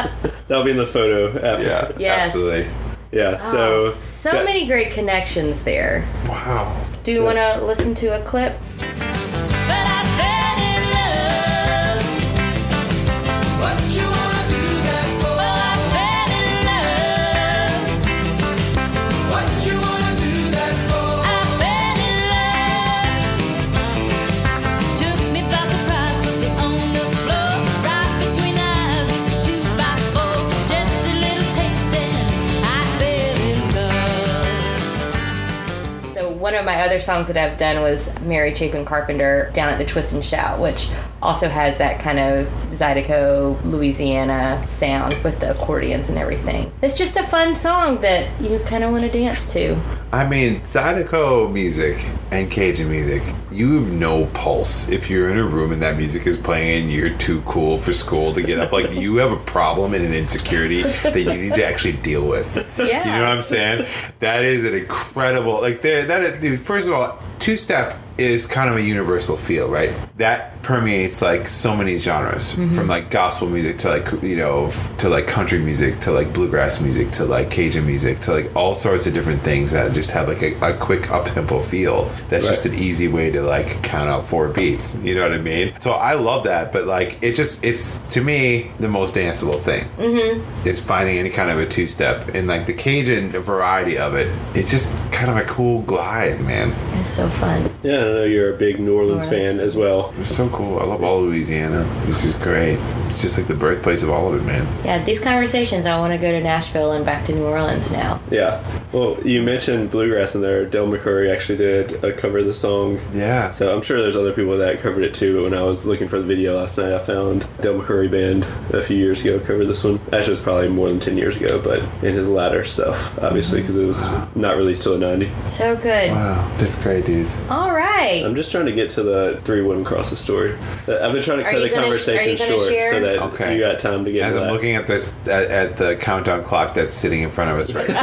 That'll be in the photo after. Yeah, Yes. absolutely. Yeah. Ah, so Oh, so that- many great connections there. Wow. Do you want to listen to a clip? One of my other songs that I've done was Mary Chapin Carpenter down at the Twist and Shout, which also has that kind of Zydeco, Louisiana sound with the accordions and everything. It's just a fun song that you kind of want to dance to. I mean, Zydeco music and Cajun music, you have no pulse if you're in a room and that music is playing and you're too cool for school to get up. Like, you have a problem and an insecurity that you need to actually deal with. Yeah. You know what I'm saying? That is an incredible, like, there, that, dude, first of all, two step is kind of a universal feel, right? That permeates like so many genres mm-hmm. from like gospel music to like, you know, f- to like country music to like bluegrass music to like Cajun music to like all sorts of different things that just have like a, a quick up tempo feel. That's just an easy way to like count out four beats. You know what I mean? So I love that, but like it just, it's to me the most danceable thing mm-hmm. is finding any kind of a two step and like the Cajun variety of it. It's just kind of a cool glide, man. It's so fun. yeah, I know you're a big New Orleans New Orleans. fan as well. It's so cool. I love all Louisiana. This is great. It's just like the birthplace of all of it, man. Yeah, these conversations, I want to go to Nashville and back to New Orleans now. Yeah. Well, you mentioned bluegrass in there. Del McCoury actually did a cover of the song. Yeah. So I'm sure there's other people that covered it too. But when I was looking for the video last night, I found Del McCoury band a few years ago covered this one. Actually, it was probably more than 10 years ago, but in his latter stuff, obviously, because it was not released till the 90. So good. Wow, that's great, dudes. All right. I'm just trying to get to the three wooden the story. Uh, I've been trying to cut the gonna- are conversation you short share? so that Okay. you got time to get As to I'm that. looking at this at, at the countdown clock that's sitting in front of us right now.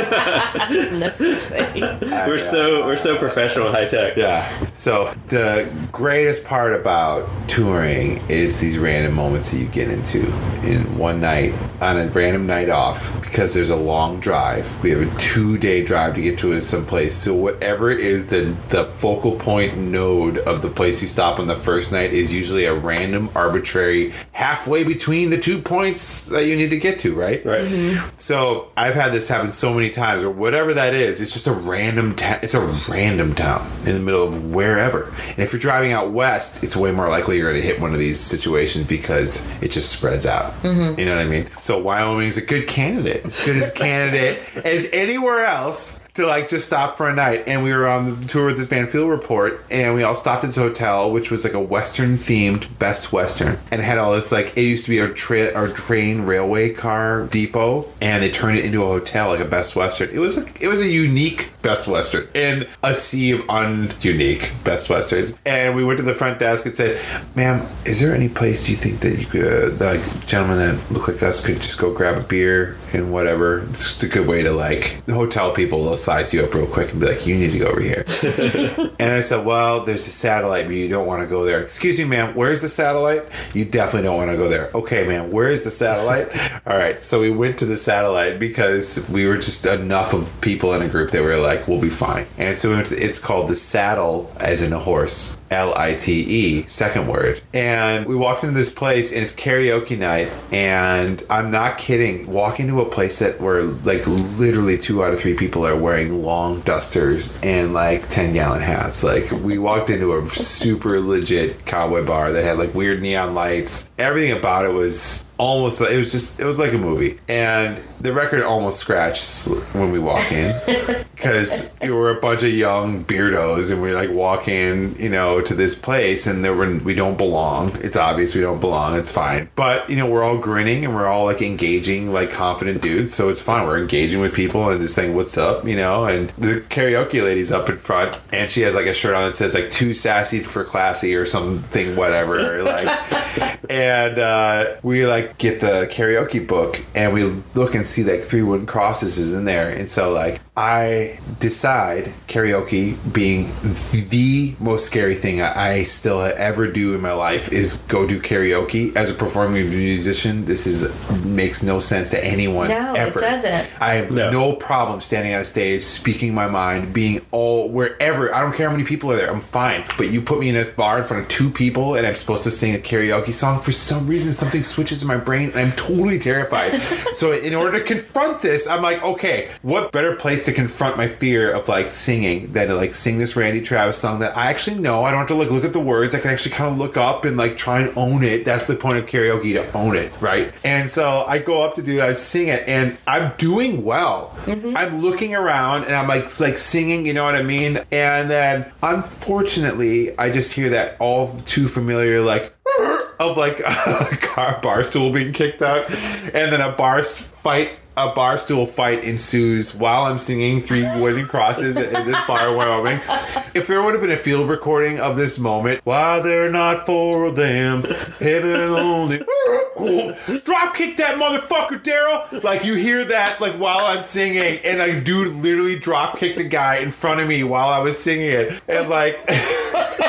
No we're so uh, we're so professional high tech. Yeah. So the greatest part about touring is these random moments that you get into in one night on a random night off because there's a long drive. We have a two day drive to get to some place. So whatever is the the focal point node of the place you stop on the first night is usually a random arbitrary halfway between the two points that you need to get to, right? Right. Mm-hmm. So I've had this happen so many times, or whatever that is. It's just a random town. It's a random town in the middle of wherever. And if you're driving out west, it's way more likely you're going to hit one of these situations because it just spreads out. Mm-hmm. You know what I mean? So Wyoming's a good candidate. As good as candidate as anywhere else to like just stop for a night. And we were on the tour with this band Field Report, and we all stopped at this hotel, which was like a Western themed Best Western, and had all this like it used to be our tra- our train railway car depot, and they turned it into a hotel like a Best Western. It was like it was a unique Best Western in a sea of ununique Best Westerns. And we went to the front desk and said, "Ma'am, is there any place you think that you could uh, like gentlemen that look like us could just go grab a beer and whatever? It's just a good way to like the hotel people will size you up real quick and be like, you need to go over here." and I said, "Well, there's a satellite, but you don't want to go there." Excuse me, ma'am. Where's the satellite? You definitely don't want to go there. Okay, ma'am. Where is the satellite? All right. So we went to the satellite because we were just enough of people in a group that were like, "We'll be fine." And so we went to, it's called the Saddle, as in a horse. L I T E, second word. And we walked into this place and it's karaoke night. And I'm not kidding. walking to a place that where like literally two out of three people are wearing long dusters and like 10 gallon hats. Like we walked into a super legit cowboy bar that had like weird neon lights. Everything about it was almost it was just it was like a movie. And the record almost scratched when we walk in. Because we were a bunch of young beardos and we like walk in you know to this place and there were we don't belong. It's obvious we don't belong. It's fine. But you know we're all grinning and we're all like engaging like confident dudes. So it's fine. We're engaging with people and just saying what's up? You know? And the karaoke lady's up in front and she has like a shirt on that says like too sassy for classy or something whatever like. And uh, we like get the karaoke book and we look and see like three wooden crosses is in there. And so like i decide karaoke being the most scary thing i I still ever do in my life is go do karaoke as a performing musician this is makes no sense to anyone No, it ever doesn't. i have No. no problem standing on a stage speaking my mind being all wherever i don't care how many people are there i'm fine but you put me in a bar in front of two people and i'm supposed to sing a karaoke song for some reason something switches in my brain and i'm totally terrified so in order to confront this i'm like okay what better place to confront my fear of like singing than to like sing this randy travis song that i actually know i don't have to like look at the words i can actually kind of look up and like try and own it. That's the point of karaoke to own it right? And so i go up to do that i sing it and i'm doing well. Mm-hmm. I'm looking around and i'm like like singing you know what i mean? And then unfortunately i just hear that all too familiar like of like a car bar stool being kicked out and then a bar fight a bar stool fight ensues while I'm singing three wooden crosses at this bar in Wyoming. If there would have been a field recording of this moment, why they're not four of them, heaven only. Drop kick that motherfucker, Daryl! Like you hear that like while I'm singing, and like dude literally drop kicked the guy in front of me while I was singing it, and like.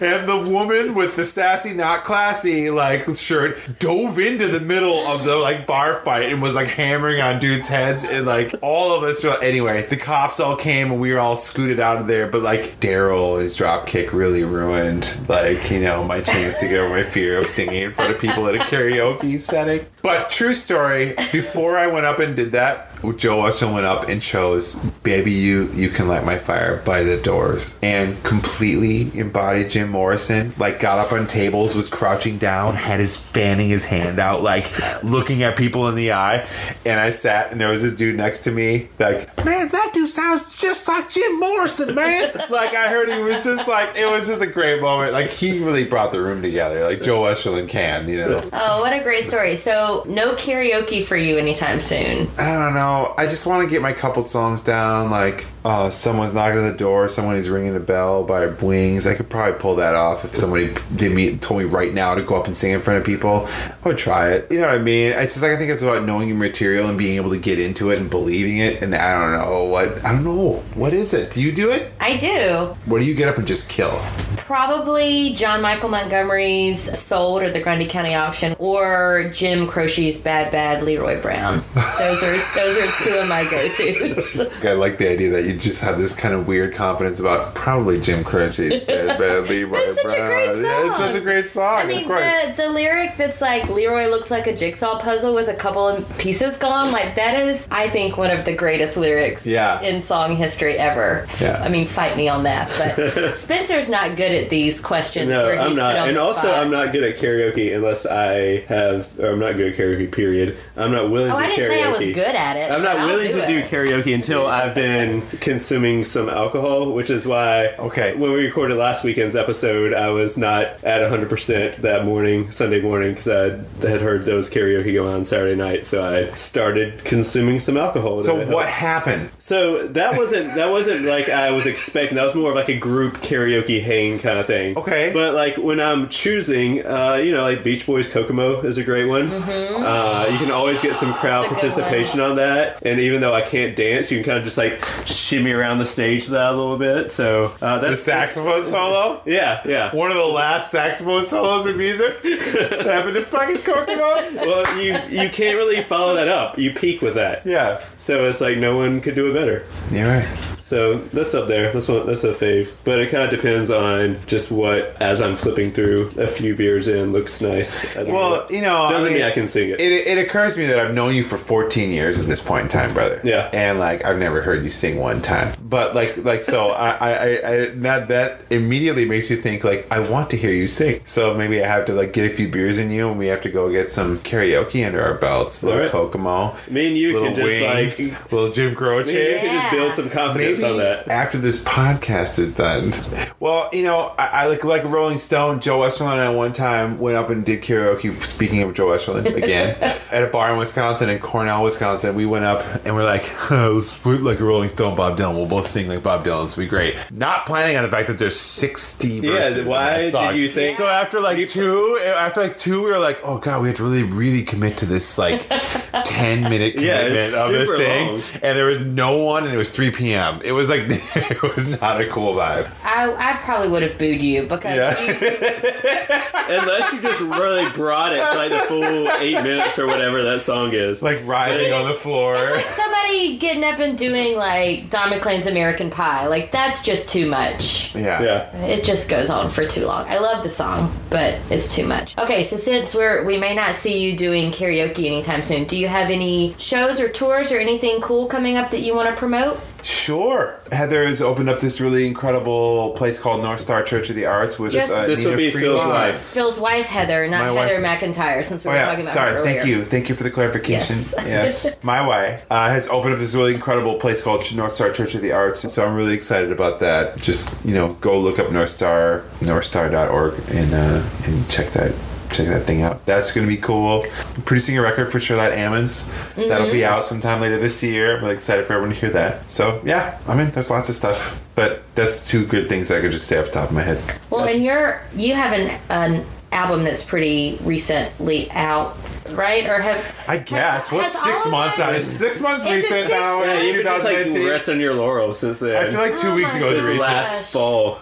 and the woman with the sassy, not classy, like shirt dove into the middle of the like bar fight and was like hammering on dudes' heads, and like all of us. Were, anyway, the cops all came and we were all scooted out of there. But like Daryl, his drop kick really ruined like you know my chance to get over my fear of singing in front of people at a karaoke setting. But true story, before I went up and did that, Joe Westerlund went up and chose "Baby You You Can Light My Fire" by The Doors, and completely embodied Jim Morrison. Like got up on tables, was crouching down, had his fanning his hand out, like looking at people in the eye. And I sat, and there was this dude next to me, like, man, that dude sounds just like Jim Morrison, man. like I heard he was just like, it was just a great moment. Like he really brought the room together, like Joe Westerlund can, you know. Oh, what a great story. So, no karaoke for you anytime soon. I don't know. I just want to get my couple songs down, like uh, "Someone's Knocking at the Door," "Someone is Ringing a Bell" by Wings. I could probably pull that off if somebody did me told me right now to go up and sing in front of people. I would try it. You know what I mean? It's just like I think it's about knowing your material and being able to get into it and believing it. And I don't know what I don't know what is it. Do you do it? I do. What do you get up and just kill? Probably John Michael Montgomery's Sold or the Grundy County Auction or Jim Croce's Bad Bad Leroy Brown. Those are those are two of my go-tos. I like the idea that you just have this kind of weird confidence about probably Jim Croce's Bad Bad Leroy It's such a Brown. great Yeah, it's such a great song. I mean, the, the lyric that's like Leroy looks like a jigsaw puzzle with a couple of pieces gone, like that is, I think, one of the greatest lyrics Yeah. in song history ever. Yeah. I mean, fight me on that. But Spencer's not good at these questions. No, where I'm not. And also, spot. I'm not good at karaoke unless I have, or I'm not good at karaoke, period. I'm not willing Oh, to I karaoke. didn't say I was good at it. I'm not I'll willing do to do karaoke until I've been consuming some alcohol, which is why Okay. when we recorded last weekend's episode, I was not at 100% that morning, Sunday morning, because I had heard there was karaoke going on Saturday night, so I started consuming some alcohol. so to help. what happened? So that wasn't that wasn't like I was expecting. That was more of like a group karaoke hang kind of thing. Okay. But like when I'm choosing, uh, you know, like Beach Boys Kokomo is a great one. Uh, you can always get some crowd That's a participation on that. And even though I can't dance, you can kind of just like shimmy around the stage to that a little bit. So uh, The that's saxophone solo? Yeah, yeah. One of the last saxophone solos in music that happened in fucking Kokomo? Well, you you can't really follow that up. You peak with that. Yeah. So it's like no one could do it better. You're right. So that's up there. That's one. That's a fave. But it kind of depends on just what, as I'm flipping through a few beers in, looks nice. at the Well, moment. you know, doesn't I mean, mean I can sing it. It, it occurs to me that I've known you for 14 years at this point in time, brother. Yeah. And like I've never heard you sing one time. But like like so I I, I, I that that immediately makes me think like I want to hear you sing. So maybe I have to like get a few beers in you and we have to go get some karaoke under our belts. Little Alright. Kokomo. Me and you little can just wings, like. little Jim Croce. Me and you can just build some confidence Maybe on that. after this podcast is done. Well, you know, I, I like like Rolling Stone. Joe Westerlund at one time went up and did karaoke. Speaking of Joe Westerlund again, at a bar in Wisconsin, in Cornell, Wisconsin, we went up and we're like, let's put like a Rolling Stone, Bob Dylan. We'll both sing like Bob Dylan. This will be great. Not planning on the fact that there's sixty verses. in why that did song. you think- So after like two, after like two, we were like, oh god, we have to really, really commit to this like ten minute Yeah, commitment it's of this thing long. and there was no one, and it was 3 p.m. It was like it was not a cool vibe. I, I probably would have booed you because Yeah. you, Unless you just really brought it like the full eight minutes or whatever that song is. Like riding on the floor. somebody getting up and doing like Don McLean's American Pie, like that's just too much. Yeah. yeah. It just goes on for too long. I love the song, but it's too much. Okay, so since we're we may not see you doing karaoke anytime soon, do you have any shows or tours or anything cool coming up that you want to promote? Sure. Heather has opened up this really incredible place called North Star Church of the Arts with Just- uh, This will Nina be Phil's Freelon. wife. Phil's wife Heather, not My wife- Heather McIntyre, since we Oh were yeah, talking about sorry. her earlier. Thank you, thank you for the clarification. Yes. Yes, my wife uh, has opened up this really incredible place called North Star Church of the Arts, so I'm really excited about that. Just you know, go look up North Star, NorthStar.org, and uh, and check that check that thing out. That's going to be cool. I'm producing a record for Charlotte Ammons. That'll Mm-hmm. be out sometime later this year. I'm really excited for everyone to hear that. So yeah, I mean, there's lots of stuff, but that's two good things I could just say off the top of my head. Well, and you're you have an an album that's pretty recently out, right? Or have I guess. has What's all six months that- now? Is six months Is recent six now? months? Yeah, in you could just like 2019? rest on your laurels since then. I feel like two Oh weeks ago is recent. last fall.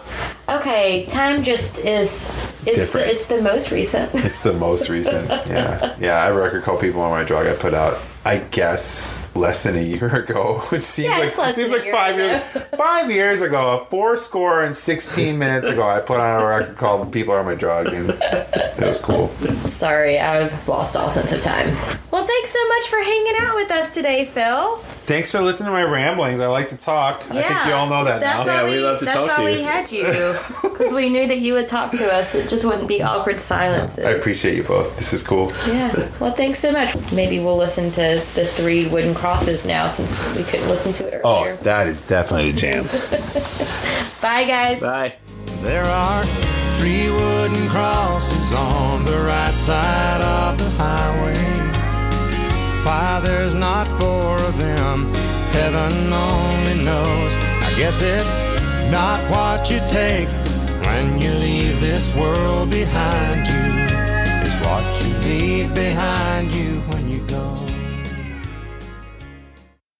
Okay, time just is. It's Different. the, it's the most recent. It's the most recent. Yeah. Yeah. I have a record called People on My Drug I put out, I guess, less than a year ago, which seems Yeah, like, seems like year five years. Five years ago, four score and 16 minutes ago, I put on a record called People Are My Drug, and it was cool. Sorry, I've lost all sense of time. Well, thanks so much for hanging out with us today, Phil. Thanks for listening to my ramblings. I like to talk. I think you all know that now. Yeah, we, we love to talk that's why we had you because we knew that you would talk to us. It just wouldn't be awkward silences. I appreciate you both. This is cool. Yeah. Well, thanks so much. Maybe we'll listen to the three wooden crosses now since we couldn't listen to it earlier. Oh, that is definitely a jam. Bye, guys. Bye. There are three wooden crosses on the right side of the highway. Why there's not four of them, heaven only knows. I guess it's not what you take when you leave this world behind you. It's what you leave behind you